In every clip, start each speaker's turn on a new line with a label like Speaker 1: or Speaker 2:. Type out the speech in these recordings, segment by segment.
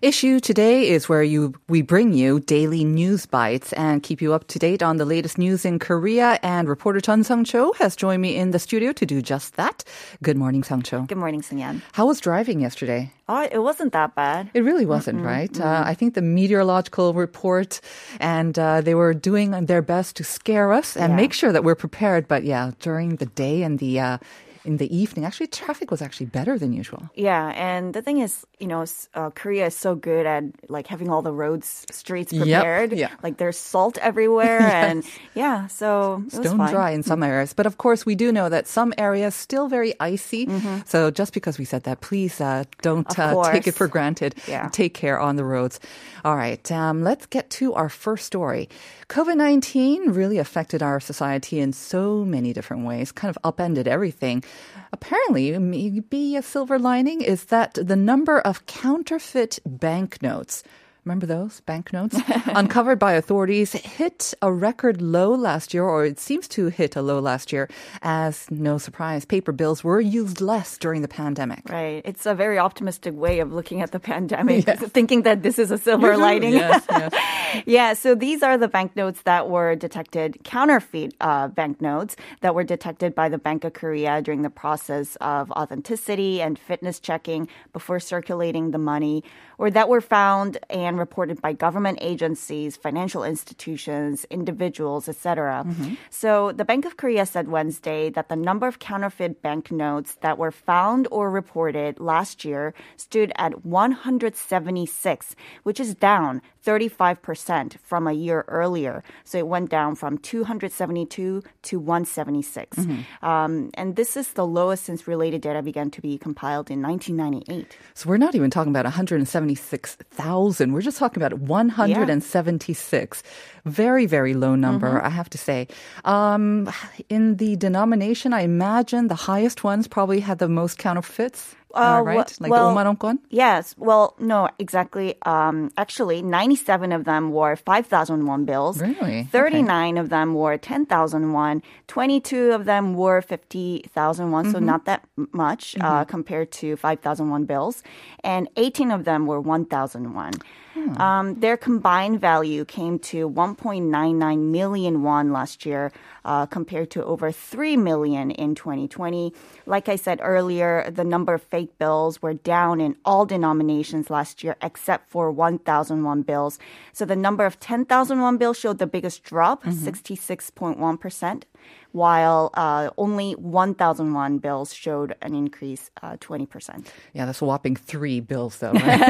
Speaker 1: Issue today is where you we bring you daily news bites and keep you up to date on the latest news in Korea. And reporter Chun Sung Cho has joined me in the studio to do just that. Good morning, Sung Cho.
Speaker 2: Good morning, Sunyan.
Speaker 1: How was driving yesterday?
Speaker 2: Oh, it wasn't that bad.
Speaker 1: It really wasn't, right? Uh, I think the meteorological report and uh, they were doing their best to scare us and
Speaker 2: Yeah.
Speaker 1: make sure that we're prepared. But yeah, during the day and the uh, in the evening, actually, traffic was actually better than usual.
Speaker 2: Yeah, and the thing is, you know, uh, Korea is so good at like having all the roads, streets
Speaker 1: Yep,
Speaker 2: prepared.
Speaker 1: yeah.
Speaker 2: Like there's salt everywhere, and yeah, so it was
Speaker 1: stone
Speaker 2: fine.
Speaker 1: dry in some areas. But of course, we do know that some areas still very icy. So just because we said that, please uh, don't
Speaker 2: Mm-hmm.
Speaker 1: Uh, take it for granted.
Speaker 2: Yeah.
Speaker 1: Take care on the roads. All right, um, let's get to our first story. COVID 19 really affected our society in so many different ways, kind of upended everything. Apparently, maybe a silver lining is that the number of counterfeit banknotes Remember those banknotes? Uncovered by authorities hit a record low last year, or it seems to hit a low last year, as no surprise, paper bills were used less during the pandemic.
Speaker 2: Right. It's a very optimistic way of looking at the pandemic, thinking that this is a silver lining.
Speaker 1: Yes, yes.
Speaker 2: yeah, so these are the banknotes that were detected, counterfeit uh, banknotes that were detected by the Bank of Korea during the process of authenticity and fitness checking before circulating the money, or that were found and reported by government agencies, financial institutions, individuals, etc. So the Bank of Korea said Wednesday that the number of counterfeit banknotes that were found or reported last year stood at 176, which is down 35% from a year earlier. So it went down from 272 to 176. Um, and this is the lowest since related data began to be compiled in 1998.
Speaker 1: So we're not even talking about 176,000. We're just talking about it, 176. Very, very low number, I have to say. Um, in the denomination, I imagine the highest ones probably had the most counterfeits. Uh, right? Like
Speaker 2: well. Yes. Well, no, exactly. Um, actually, 97 of them were 5,000 won bills.
Speaker 1: Really?
Speaker 2: 39 okay. of them were 10,000 won. 22 of them were 50,000 won, mm-hmm. so not that much uh, mm-hmm. uh, compared to 5,000 won bills. And 18 of them were 1,000 won. Hmm. Um, their combined value came to 1.99 million won last year, uh, compared to over 3 million in 2020. Like I said earlier, the number of fake bills were down in all denominations last year except for 1001 bills. So the number of 10,000 won bills showed the biggest drop, 66.1%, while uh, only 1,001 bills showed an increase, uh, 20%.
Speaker 1: Yeah, that's a whopping three bills, though. Right?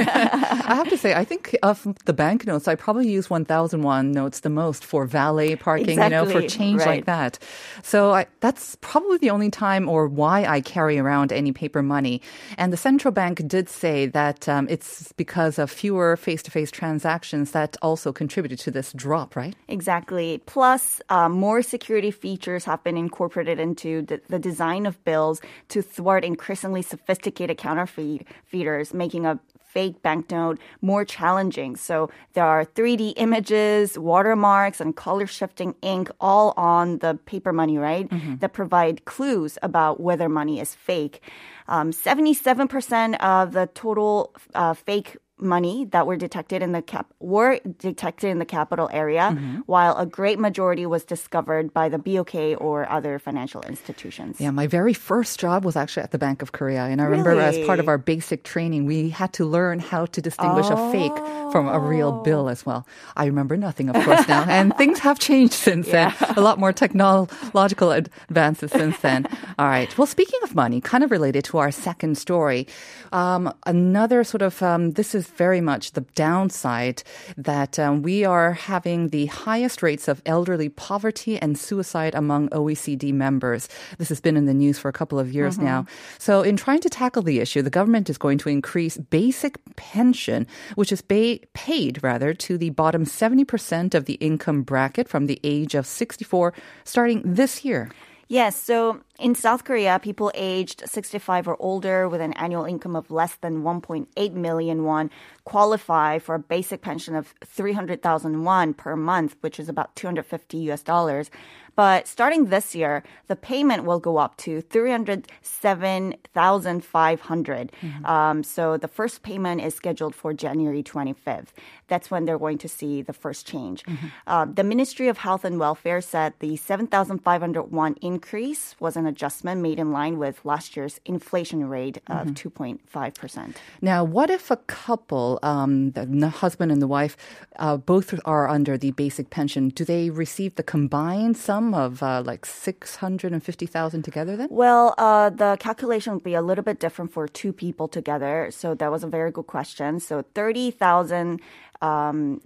Speaker 1: I have to say, I think of the banknotes, I probably use 1,001 notes the most for valet parking, you know, for
Speaker 2: Exactly,
Speaker 1: change like
Speaker 2: right.
Speaker 1: That. So I, that's probably the only time or why I carry around any paper money. And the central bank did say that um, it's because of fewer face to face transactions that also contributed to this drop, right?
Speaker 2: Exactly. Plus, uh, more security features have been incorporated into the, the design of bills to thwart increasingly sophisticated counterfeiters, making a fake banknote more challenging. So there are 3D images, watermarks, and color shifting ink all on the paper money, right? That provide clues about whether money is fake. Um, 77% of the total uh, fake money that were detected in the cap were detected in the capital area, while a great majority was discovered by the BOK or other financial institutions.
Speaker 1: Yeah, my very first job was actually at the Bank of Korea. And I remember as part of our basic training, we had to learn how to distinguish a fake from a real bill as well. I remember nothing, of course, now. And things have changed since then. A lot more technological advances since then. All right. Well, speaking of money, kind of related to our second story, um, another sort of, um, this is very much the downside that um, we are having the highest rates of elderly poverty and suicide among OECD members. This has been in the news for a couple of years now. So, in trying to tackle the issue, the government is going to increase basic pension, which is ba- paid rather to the bottom 70% of the income bracket from the age of 64 starting this year.
Speaker 2: Yes, so in South Korea, people aged 65 or older with an annual income of less than 1.8 million won qualify for a basic pension of 300,000 won per month, which is about 250 US dollars. But starting this year, the payment will go up to 307,500. Um, so the first payment is scheduled for January 25th. That's when they're going to see the first change. Uh, the Ministry of Health and Welfare said the 7,501 increase was an adjustment made in line with last year's inflation rate of 2.5%.
Speaker 1: Now, what if a couple, um, the husband and the wife, uh, both are under the basic pension? Do they receive the combined sum of uh, like six hundred and fifty thousand together? Then,
Speaker 2: Well, uh, the calculation would be a little bit different for two people together. So that was a very good question. So 30,000, um,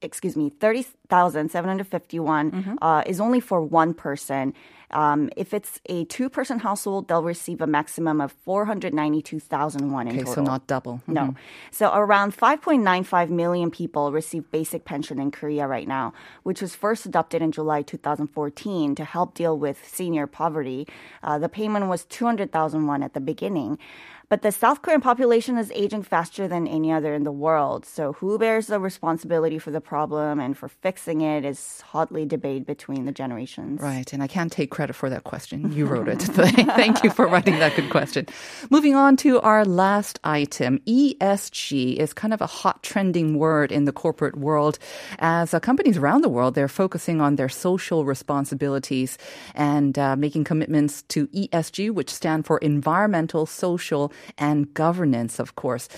Speaker 2: excuse me, 30,751 uh, is only for one person. Um, if it's a two person household, they'll receive a maximum of 492,001 in
Speaker 1: okay,
Speaker 2: total.
Speaker 1: so not double.
Speaker 2: No. So around 5.95 million people receive basic pension in Korea right now, which was first adopted in July 2014 to help deal with senior poverty. Uh, the payment was 200,000 won at the beginning. But the South Korean population is aging faster than any other in the world. So who bears the responsibility for the problem and for fixing it is hotly debated between the generations.
Speaker 1: Right, and I can't take credit for that question. You wrote it. Thank you for writing that good question. Moving on to our last item. ESG is kind of a hot trending word in the corporate world as uh, companies around the world, they're focusing on their social responsibilities and uh, making commitments to ESG, which stand for environmental, social, and governance, of course.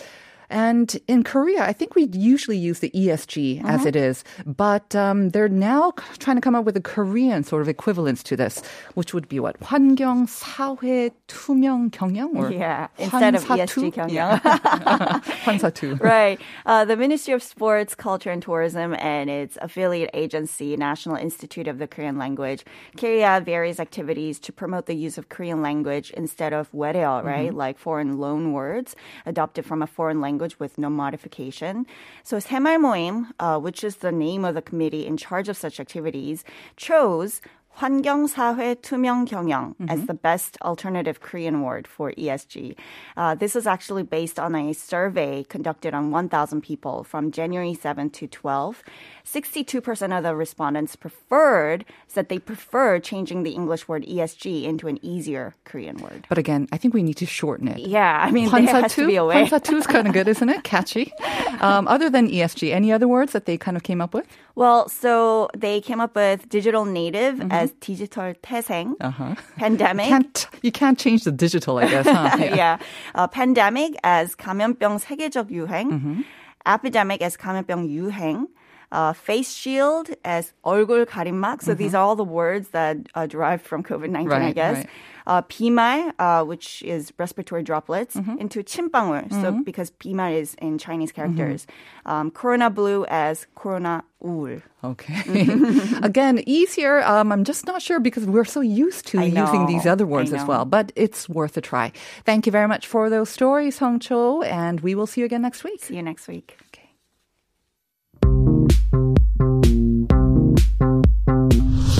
Speaker 1: And in Korea, I think we usually use the ESG as it is, but um, they're now c- trying to come up with a Korean sort of equivalence to this, which would be what? 환경, 사회, 투명 경영? Or
Speaker 2: Yeah, instead of
Speaker 1: 환사투?
Speaker 2: ESG 경영.
Speaker 1: 환사투.
Speaker 2: right. Uh, the Ministry of Sports, Culture and Tourism and its affiliate agency, National Institute of the Korean Language, carry out various activities to promote the use of Korean language instead of 외래어, right? Like foreign loan words adopted from a foreign language with no modification. So 새말 모임, uh, which is the name of the committee in charge of such activities, chose 환경, 사회, 투명 경영 as the best alternative Korean word for ESG. Uh, this is actually based on a survey conducted on 1,000 people from January 7 to 12. 62% of the respondents preferred, said they prefer changing the English word ESG into an easier Korean word.
Speaker 1: But again, I think we need to shorten it.
Speaker 2: Yeah, I mean, there has to be a way.
Speaker 1: 환사투 is kind of good, isn't it? Catchy. Um, other than ESG, any other words that they kind of came up with?
Speaker 2: Well, so they came up with digital native as digital 태생, pandemic.
Speaker 1: Can't, you can't change the digital, I guess, huh?
Speaker 2: yeah. Uh, pandemic as 감염병 세계적 유행, epidemic as 감염병 유행, uh, face shield as 얼굴 가림막. So these are all the words that uh, derive from COVID-19, I
Speaker 1: Right,
Speaker 2: guess.
Speaker 1: right.
Speaker 2: Uh, 비말, uh, which is respiratory droplets, into 침방울. So because 비말 is in Chinese characters. Um, corona blue as corona 우울.
Speaker 1: Okay. Again, easier. Um, I'm just not sure because we're so used to
Speaker 2: I
Speaker 1: using these
Speaker 2: know,
Speaker 1: other
Speaker 2: I
Speaker 1: words as
Speaker 2: know.
Speaker 1: well. But it's worth a try. Thank you very much for those stories, Hong Cho, and we will see you again next week.
Speaker 2: See you next week.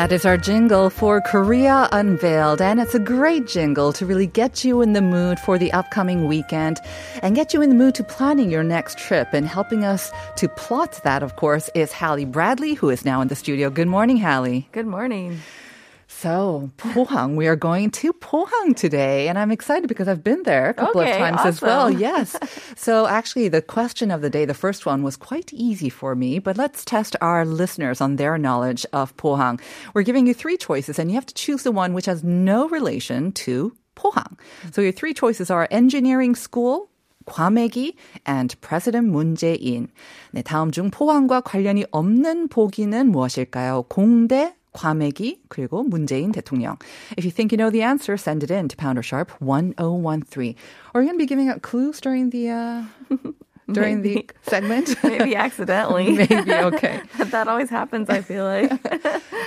Speaker 1: That is our jingle for Korea Unveiled, and it's a great jingle to really get you in the mood for the upcoming weekend and get you in the mood to planning your next trip. And helping us to plot that, of course, is Hallie Bradley, who is now in the studio. Good morning, Hallie.
Speaker 3: Good morning.
Speaker 1: So, Pohang, we are going to Pohang today, and I'm excited because I've been there a couple
Speaker 3: Okay,
Speaker 1: of times as well.
Speaker 3: awesome.
Speaker 1: Yes. so, actually, the question of the day, the first one was quite easy for me, but let's test our listeners on their knowledge of Pohang. We're giving you three choices, and you have to choose the one which has no relation to Pohang. So, your three choices are engineering school, 과메기 and President Moon Jae-in. 네, 다음 중 포항과 관련이 없는 보기는 무엇일까요? 공대, 과메기, 그리고 문재인 대통령. If you think you know the answer, send it in to pounder sharp 1013. Are you going to be giving out clues during the uh, during the
Speaker 3: Maybe.
Speaker 1: segment?
Speaker 3: Maybe accidentally.
Speaker 1: Maybe, okay.
Speaker 3: that always happens, I feel like.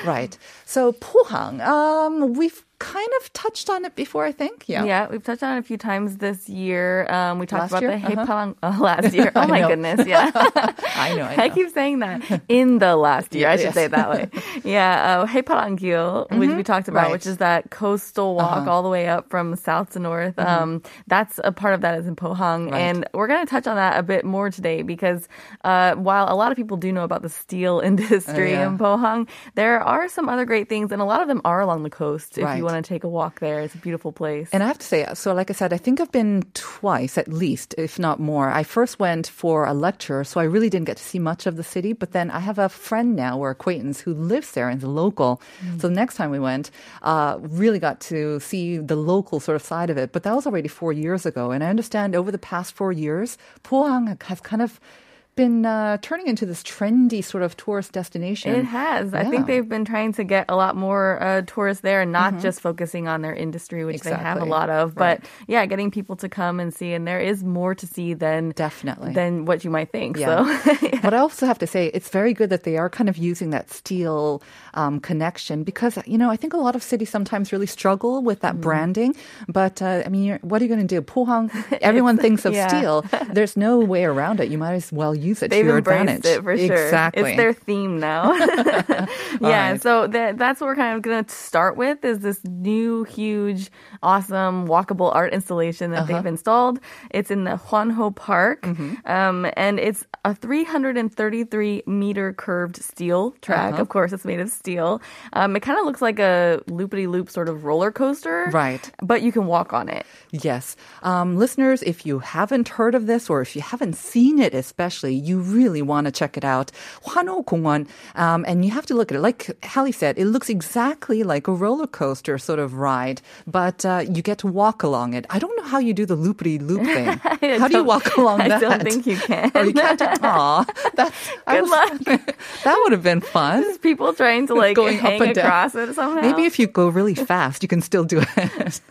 Speaker 1: right. So Pohang, um, we've kind of touched on it before, I think. Yeah.
Speaker 3: Yeah, we've touched on it a few times this year. Um, we talked
Speaker 1: Last
Speaker 3: about
Speaker 1: year?
Speaker 3: the
Speaker 1: Uh-huh.
Speaker 3: Haeparang uh, last year. Oh my
Speaker 1: know.
Speaker 3: goodness, yeah.
Speaker 1: I know. I know.
Speaker 3: I keep saying that in the last year. I should
Speaker 1: Yes.
Speaker 3: say it that way. Yeah, uh, Haeparang-gil, which we talked about,
Speaker 1: Right.
Speaker 3: which is that coastal walk
Speaker 1: Uh-huh.
Speaker 3: all the way up from south to north. Um, that's a part of that is in Pohang,
Speaker 1: Right.
Speaker 3: and we're going to touch on that a bit more today because uh, while a lot of people do know about the steel industry
Speaker 1: Oh, yeah.
Speaker 3: in Pohang, there are some other great things, and a lot of them are along the coast. If
Speaker 1: Right.
Speaker 3: you want to take a walk there, it's a beautiful place.
Speaker 1: And I have to say, so like I said, I think I've been twice at least, if not more. I first went for a lecture, so I really didn't get to see much of the city. But then I have a friend now or acquaintance who lives there and is a local. So the next time we went, uh, really got to see the local sort of side of it. But that was already four years ago. And I understand over the past four years, Pohang has kind of been uh, turning into this trendy sort of tourist destination.
Speaker 3: It has. I think they've been trying to get a lot more uh, tourists there, and not just focusing on their industry, which they have a
Speaker 1: Mm-hmm.
Speaker 3: Lot of,
Speaker 1: Right.
Speaker 3: but yeah, getting people to come and see. And there is more to see than
Speaker 1: Definitely.
Speaker 3: than what you might think.
Speaker 1: Yeah.
Speaker 3: So
Speaker 1: but I also have to say, it's very good that they are kind of using that steel um, connection because, you know, I think a lot of cities sometimes really struggle with that
Speaker 3: Mm-hmm.
Speaker 1: branding. But, uh, I mean, you're, what are you going to do? Pohang, everyone thinks of
Speaker 3: yeah.
Speaker 1: steel. There's no way around it. You might as well use it
Speaker 3: they've
Speaker 1: to your
Speaker 3: embraced
Speaker 1: advantage.
Speaker 3: it for sure.
Speaker 1: Exactly.
Speaker 3: It's their theme now. yeah,
Speaker 1: right.
Speaker 3: so that, that's what we're kind of going to start with is this new, huge, awesome, walkable art installation that
Speaker 1: Uh-huh.
Speaker 3: they've installed. It's in the Hwanho Park,
Speaker 1: Mm-hmm.
Speaker 3: um, and it's a 333 meter curved steel track.
Speaker 1: Uh-huh.
Speaker 3: Of course, it's made of steel. Um, it kind of looks like a loopity loop sort of roller coaster,
Speaker 1: Right.
Speaker 3: But you can walk on it.
Speaker 1: Yes. Um, listeners, if you haven't heard of this or if you haven't seen it especially, you really want to check it out. Hwanho Gongwon, um, and you have to look at it. Like Hallie said, it looks exactly like a roller coaster sort of ride, but uh, you get to walk along it. I don't know how you do the loopity loop thing. how do you walk along
Speaker 3: I
Speaker 1: that?
Speaker 3: don't think you can.
Speaker 1: Or you can't. Aw, that's,
Speaker 3: Good
Speaker 1: was-
Speaker 3: luck.
Speaker 1: that would have been fun.
Speaker 3: People trying to like
Speaker 1: Going up
Speaker 3: hang
Speaker 1: and down.
Speaker 3: across it somehow.
Speaker 1: Maybe if you go really fast, you can still do it.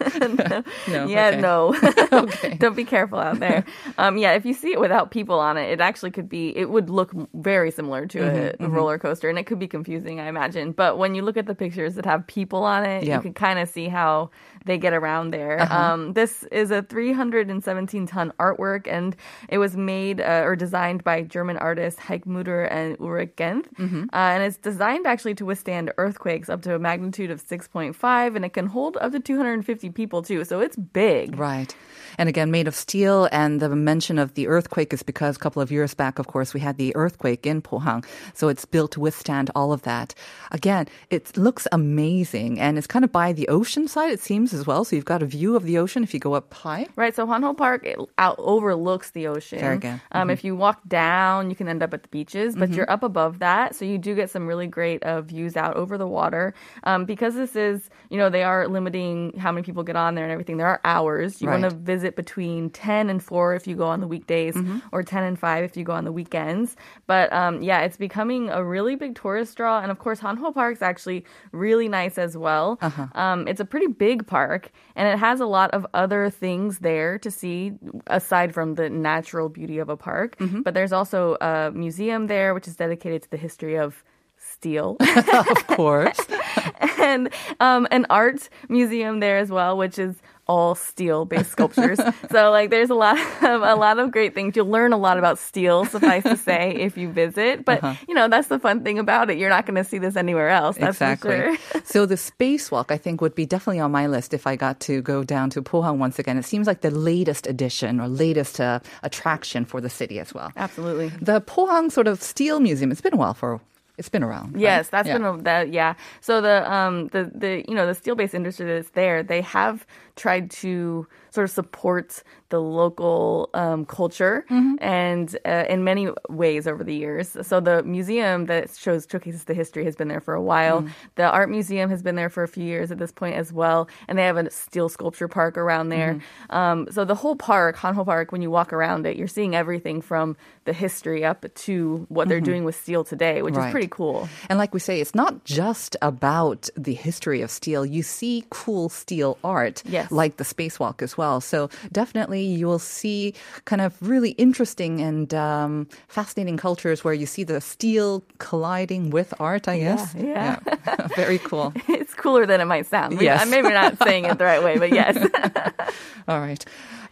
Speaker 1: no.
Speaker 3: Yeah,
Speaker 1: okay.
Speaker 3: no.
Speaker 1: Okay.
Speaker 3: Don't be careful out there. Um, yeah, if you see it without people on it, it actually could be, it would look very similar to
Speaker 1: Mm-hmm,
Speaker 3: a, a roller coaster and it could be confusing, I imagine. But when you look at the pictures that have people on it,
Speaker 1: Yeah.
Speaker 3: you can kind of see how they get around there.
Speaker 1: Uh-huh.
Speaker 3: Um, this is a 317 ton artwork and it was made uh, or designed by German artists Heike Mutter and Ulrich Genth.
Speaker 1: Mm-hmm.
Speaker 3: Uh, and it's designed actually to withstand earthquakes up to a magnitude of 6.5 and it can hold up to 250 people too. So it's big.
Speaker 1: Right. And again, made of steel. And the mention of the earthquake is because a couple of years back, of course, we had the earthquake in Pohang. So it's built to withstand all of that. Again, it looks amazing. And it's kind of by the ocean side, it seems, as well. So you've got a view of the ocean if you go up high.
Speaker 3: Right, so Hwanho Park it out overlooks the ocean.
Speaker 1: Very good.
Speaker 3: Um, If you walk down, you can end up at the beaches, but you're up above that, so you do get some really great uh, views out over the water. Um, because this is, you know, they are limiting how many people get on there and everything. There are hours. You want to
Speaker 1: Right.
Speaker 3: Visit between 10 and 4 if you go on the weekdays, or 10 and 5 if you go on the weekends. But um, yeah, it's becoming a really big tourist draw, and of course, Hwanho Park's actually really nice as well. Um, it's a pretty big park, and it has a lot of other things there to see aside from the natural beauty of a park. But there's also a museum there, which is dedicated to the history of steel.
Speaker 1: of course.
Speaker 3: and um, an art museum there as well, which is all steel based sculptures. so like there's a lot of a lot of great things. You'll learn a lot about steel, suffice to say, if you visit. But
Speaker 1: Uh-huh.
Speaker 3: you know, that's the fun thing about it. You're not gonna see this anywhere else. That's
Speaker 1: exactly.
Speaker 3: sure.
Speaker 1: so the spacewalk, I think, would be definitely on my list if I got to go down to Pohang once again. It seems like the latest addition or latest uh, attraction for the city as well.
Speaker 3: Absolutely.
Speaker 1: The Pohang sort of steel museum. It's been a while for. It's been around. right?
Speaker 3: Yes, that's
Speaker 1: Yeah.
Speaker 3: been a, that. Yeah. So the um the the you know the steel based industry that's there, they have tried to sort of supports the local um, culture
Speaker 1: Mm-hmm.
Speaker 3: and uh, in many ways over the years. So the museum that shows showcases the history has been there for a while.
Speaker 1: Mm.
Speaker 3: The art museum has been there for a few years at this point as well, and they have a steel sculpture park around there.
Speaker 1: Mm-hmm.
Speaker 3: Um, so the whole park, Hwanho Park, when you walk around it, you're seeing everything from the history up to what they're doing with steel today, which
Speaker 1: Mm-hmm. Right.
Speaker 3: is pretty cool.
Speaker 1: And like we say, it's not just about the history of steel. You see cool steel art,
Speaker 3: Yes.
Speaker 1: like the spacewalk as well. So definitely you will see kind of really interesting and um, fascinating cultures where you see the steel colliding with art, I guess.
Speaker 3: yeah.
Speaker 1: Very cool.
Speaker 3: it's cooler than it might sound.
Speaker 1: Yes.
Speaker 3: I'm maybe not saying it the right way, but yes.
Speaker 1: All right.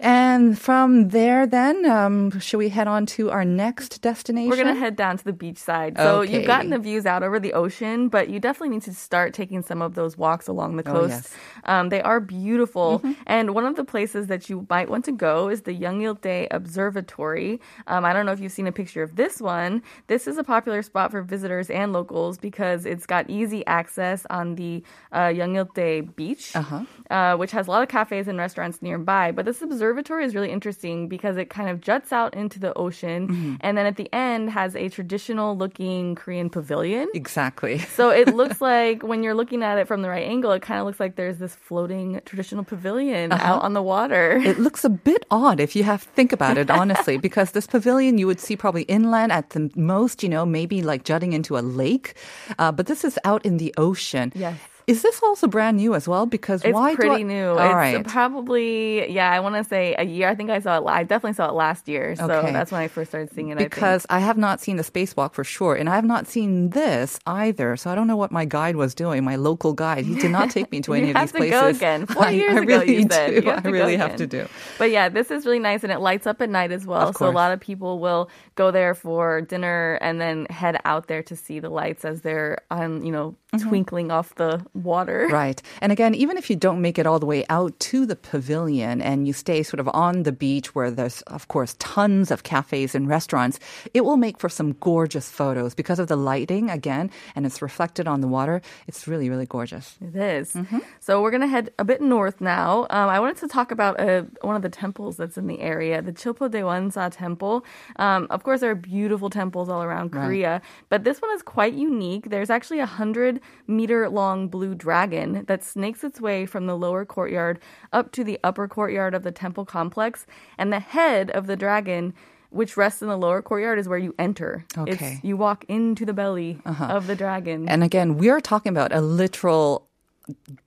Speaker 1: And from there, then, um, should we head on to our next destination?
Speaker 3: We're going to head down to the beach side. So
Speaker 1: Okay.
Speaker 3: you've gotten the views out over the ocean, but you definitely need to start taking some of those walks along the coast.
Speaker 1: Oh,
Speaker 3: coast.
Speaker 1: yes. Mm-hmm.
Speaker 3: um, they are beautiful. And one of the places that you might want to go is the Yeongildae Observatory. Um, I don't know if you've seen a picture of this one. This is a popular spot for visitors and locals because it's got easy access on the uh, Yeongildae beach,
Speaker 1: Uh-huh.
Speaker 3: uh, which has a lot of cafes and restaurants nearby. But this observatory is really interesting because it kind of juts out into the ocean,
Speaker 1: Mm-hmm.
Speaker 3: and then at the end has a traditional looking Korean pavilion.
Speaker 1: Exactly.
Speaker 3: So it looks like when you're looking at it from the right angle, it kind of looks like there's this floating traditional pavilion out on the water.
Speaker 1: Uh-huh. It looks a bit odd if you have to think about it, honestly, because this pavilion you would see probably inland at the most, you know, maybe like jutting into a lake. Uh, but this is out in the ocean.
Speaker 3: Yes.
Speaker 1: Is this also brand new as well? Because
Speaker 3: It's
Speaker 1: why
Speaker 3: pretty
Speaker 1: I-
Speaker 3: new.
Speaker 1: All
Speaker 3: it's
Speaker 1: right.
Speaker 3: probably yeah. I want to say a year. I think I saw it. I definitely saw it last year. So
Speaker 1: Okay.
Speaker 3: that's when I first started seeing it.
Speaker 1: because I, have not seen the spacewalk for sure, and I have not seen this either. So I don't know what my guide was doing. My local guide, he did not take me to any of
Speaker 3: have
Speaker 1: these
Speaker 3: to
Speaker 1: places.
Speaker 3: go again. Four
Speaker 1: I,
Speaker 3: years
Speaker 1: I
Speaker 3: ago,
Speaker 1: really
Speaker 3: you said.
Speaker 1: do.
Speaker 3: You have
Speaker 1: I
Speaker 3: to
Speaker 1: really have to do.
Speaker 3: But yeah, this is really nice and it lights up at night as well. So a lot of people will go there for dinner and then head out there to see the lights as they're on, you know, twinkling off the water.
Speaker 1: Mm-hmm. Right. And again, even if you don't make it all the way out to the pavilion and you stay sort of on the beach where there's, of course, tons of cafes and restaurants, it will make for some gorgeous photos because of the lighting, again, and it's reflected on the water. It's really, really gorgeous.
Speaker 3: It is.
Speaker 1: Mm-hmm.
Speaker 3: So we're going to head a bit north now. Um, I wanted to talk about uh, one of the temples that's in the area, the Chilpo Dewansa Temple. Um, of course, there are beautiful temples all around
Speaker 1: Right.
Speaker 3: Korea, but this one is quite unique. There's actually a hundred meter long blue dragon that snakes its way from the lower courtyard up to the upper courtyard of the temple complex, and the head of the dragon. Which rests in the lower courtyard is where you enter.
Speaker 1: Okay.
Speaker 3: It's, you walk into the belly uh-huh. of the dragon.
Speaker 1: And again, we are talking about a literal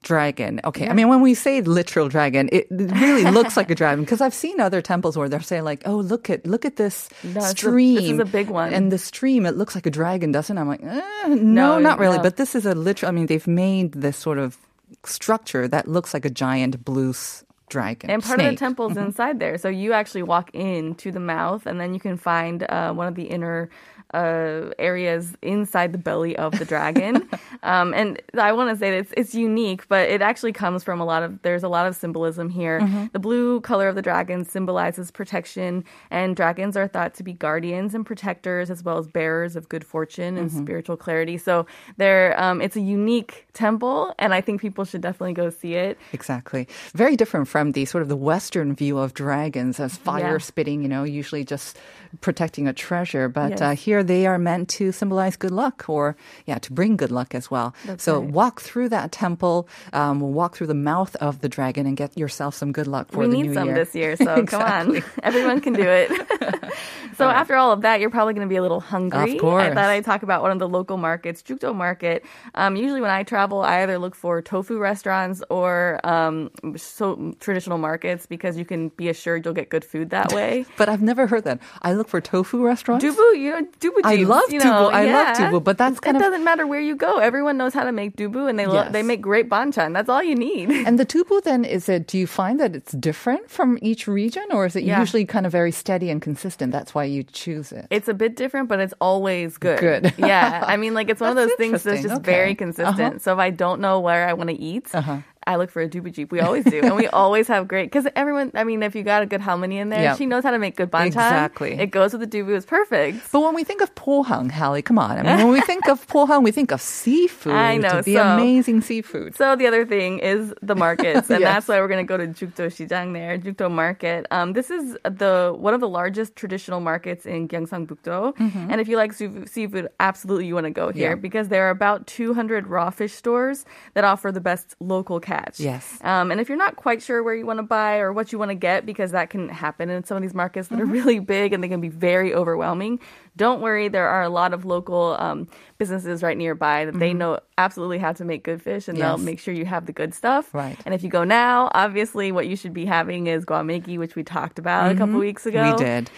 Speaker 1: dragon. Okay. I mean, when we say literal dragon, it really looks like a dragon because I've seen other temples where they're saying like, "Oh, look at look at this
Speaker 3: No, it's a-
Speaker 1: stream."
Speaker 3: this is a big one.
Speaker 1: And the stream, it looks like a dragon, doesn't it? I'm like, eh, no,
Speaker 3: No,
Speaker 1: not really.
Speaker 3: no.
Speaker 1: But this is a literal. I mean, they've made this sort of structure that looks like a giant blue dragon.
Speaker 3: And part of the
Speaker 1: snake.
Speaker 3: temple's
Speaker 1: Mm-hmm.
Speaker 3: inside there. So you actually walk in to the mouth, and then you can find uh, one of the inner uh, areas inside the belly of the dragon. um, and I want to say that it's, it's unique, but it actually comes from a lot of, there's a lot of symbolism here.
Speaker 1: Mm-hmm.
Speaker 3: The blue color of the dragon symbolizes protection, and dragons are thought to be guardians and protectors, as well as bearers of good fortune and
Speaker 1: Mm-hmm.
Speaker 3: spiritual clarity. So they're, um, it's a unique temple, and I think people should definitely go see it.
Speaker 1: Exactly. Very different from the sort of the Western view of dragons as fire
Speaker 3: Yeah.
Speaker 1: spitting, you know, usually just protecting a treasure. But
Speaker 3: Yes.
Speaker 1: uh, here they are meant to symbolize good luck or, yeah, to bring good luck as well. so
Speaker 3: right.
Speaker 1: walk through that temple, um, walk through the mouth of the dragon and get yourself some good luck for
Speaker 3: we
Speaker 1: the
Speaker 3: need
Speaker 1: new
Speaker 3: some
Speaker 1: year.
Speaker 3: this year, so come on. Everyone can do it. so after all of that, you're probably going to be a little hungry.
Speaker 1: Of course.
Speaker 3: I thought I'd talk about one of the local markets, Jukdo Market. Um, usually when I travel, I either look for tofu restaurants or um, so traditional markets because you can be assured you'll get good food that way.
Speaker 1: But I've never heard that. I look for tofu restaurants.
Speaker 3: Dubu, you know, dubu
Speaker 1: I love
Speaker 3: you
Speaker 1: dubu.
Speaker 3: know,
Speaker 1: I love
Speaker 3: yeah.
Speaker 1: dubu, but that's kind
Speaker 3: it
Speaker 1: of-
Speaker 3: doesn't matter where you go. Everyone knows how to make dubu, and they lo- they make great banchan. That's all you need.
Speaker 1: And the tubu then is it? Do you find that it's different from each region, or is it
Speaker 3: Yeah.
Speaker 1: usually kind of very steady and consistent? That's why you choose it.
Speaker 3: It's a bit different, but it's always good.
Speaker 1: Good.
Speaker 3: yeah. I mean, like, it's one of those things that's just very consistent.
Speaker 1: Uh-huh.
Speaker 3: So if I don't know where I want to eat,
Speaker 1: Uh-huh.
Speaker 3: I look for a dubu jeep. We always do. and we always have great, because everyone, I mean, if you got a good halmoni in there,
Speaker 1: Yeah.
Speaker 3: she knows how to make good banchan.
Speaker 1: Exactly.
Speaker 3: It goes with the dubu. It's perfect.
Speaker 1: But when we think of pohang, Hallie, come on. I mean, when we think of pohang, we think of seafood.
Speaker 3: I know,
Speaker 1: The
Speaker 3: so-
Speaker 1: amazing seafood.
Speaker 3: So the other thing is the markets, and
Speaker 1: Yes.
Speaker 3: that's why we're going to go to Jukdo Shijang there, Jukdo Market. Um, this is the one of the largest traditional markets in Gyeongsang-bukdo, and if you like seafood, absolutely you want to go here
Speaker 1: Mm-hmm. Yeah.
Speaker 3: because there are about 200 raw fish stores that offer the best local
Speaker 1: Yes.
Speaker 3: Um, and if you're not quite sure where you want to buy or what you want to get, because that can happen in some of these markets that are
Speaker 1: Mm-hmm.
Speaker 3: really big and they can be very overwhelming, don't worry. There are a lot of local um, businesses right nearby that they know absolutely how to make good fish and they'll
Speaker 1: Mm-hmm.
Speaker 3: Make sure you have the good stuff.
Speaker 1: Right.
Speaker 3: And if you go now, obviously what you should be having is kwamegi, which we talked about a couple weeks ago.
Speaker 1: Mm-hmm. We did.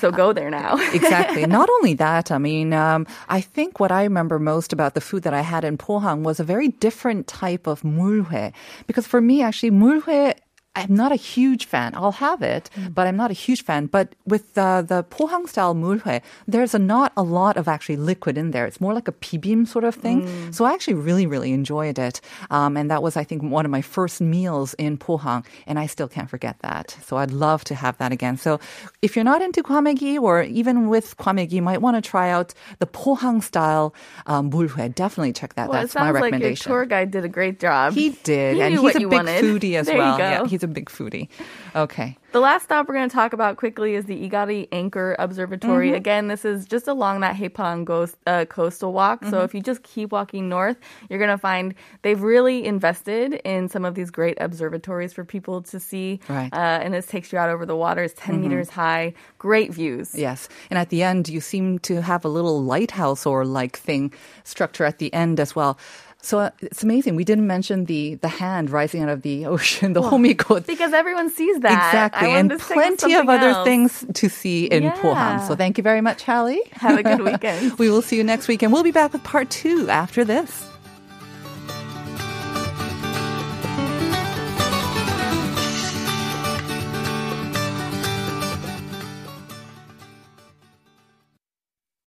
Speaker 3: So go there now.
Speaker 1: exactly. Not only that, I mean, um, I think what I remember most about the food that I had in Pohang was a very different type of mulhue. Because for me, actually, mulhue. I'm not a huge fan. I'll have it, but I'm not a huge fan. But with the the Pohang style mulhue, there's a, not a lot of actually liquid in there. It's more like a pibim sort of thing. So I actually really, really enjoyed it. Um, and that was, I think, one of my first meals in Pohang, and I still can't forget that. So I'd love to have that again. So if you're not into kwamegi, or even with kwamegi, you might want to try out the Pohang style um. Definitely check that.
Speaker 3: well, it
Speaker 1: That's my
Speaker 3: sounds like your
Speaker 1: recommendation.
Speaker 3: tour guide did a great job.
Speaker 1: He did,
Speaker 3: He
Speaker 1: and he's a big
Speaker 3: wanted.
Speaker 1: foodie as
Speaker 3: There you
Speaker 1: well.
Speaker 3: go.
Speaker 1: Yeah, he's a big foodie. Okay.
Speaker 3: The last stop we're going to talk about quickly is the Igari Anchor Observatory.
Speaker 1: Mm-hmm.
Speaker 3: Again, this is just along that Haepang ghost, uh, coastal walk. So
Speaker 1: Mm-hmm.
Speaker 3: if you just keep walking north, you're going to find they've really invested in some of these great observatories for people to see.
Speaker 1: Right. Mm-hmm.
Speaker 3: Uh, and this takes you out over the water. It's 10 meters high. Great views.
Speaker 1: Yes. And at the end, you seem to have a little lighthouse or like thing structure at the end as well. So uh, it's amazing. We didn't mention the the hand rising out of the ocean, the Homigot.
Speaker 3: Because everyone sees that.
Speaker 1: Exactly. And
Speaker 3: wanted to stick with
Speaker 1: plenty of
Speaker 3: something
Speaker 1: other
Speaker 3: else.
Speaker 1: things to see in
Speaker 3: Yeah.
Speaker 1: Pohang. So thank you very much, Hallie.
Speaker 3: Have a good weekend.
Speaker 1: we will see you next week, and we'll be back with part two after this.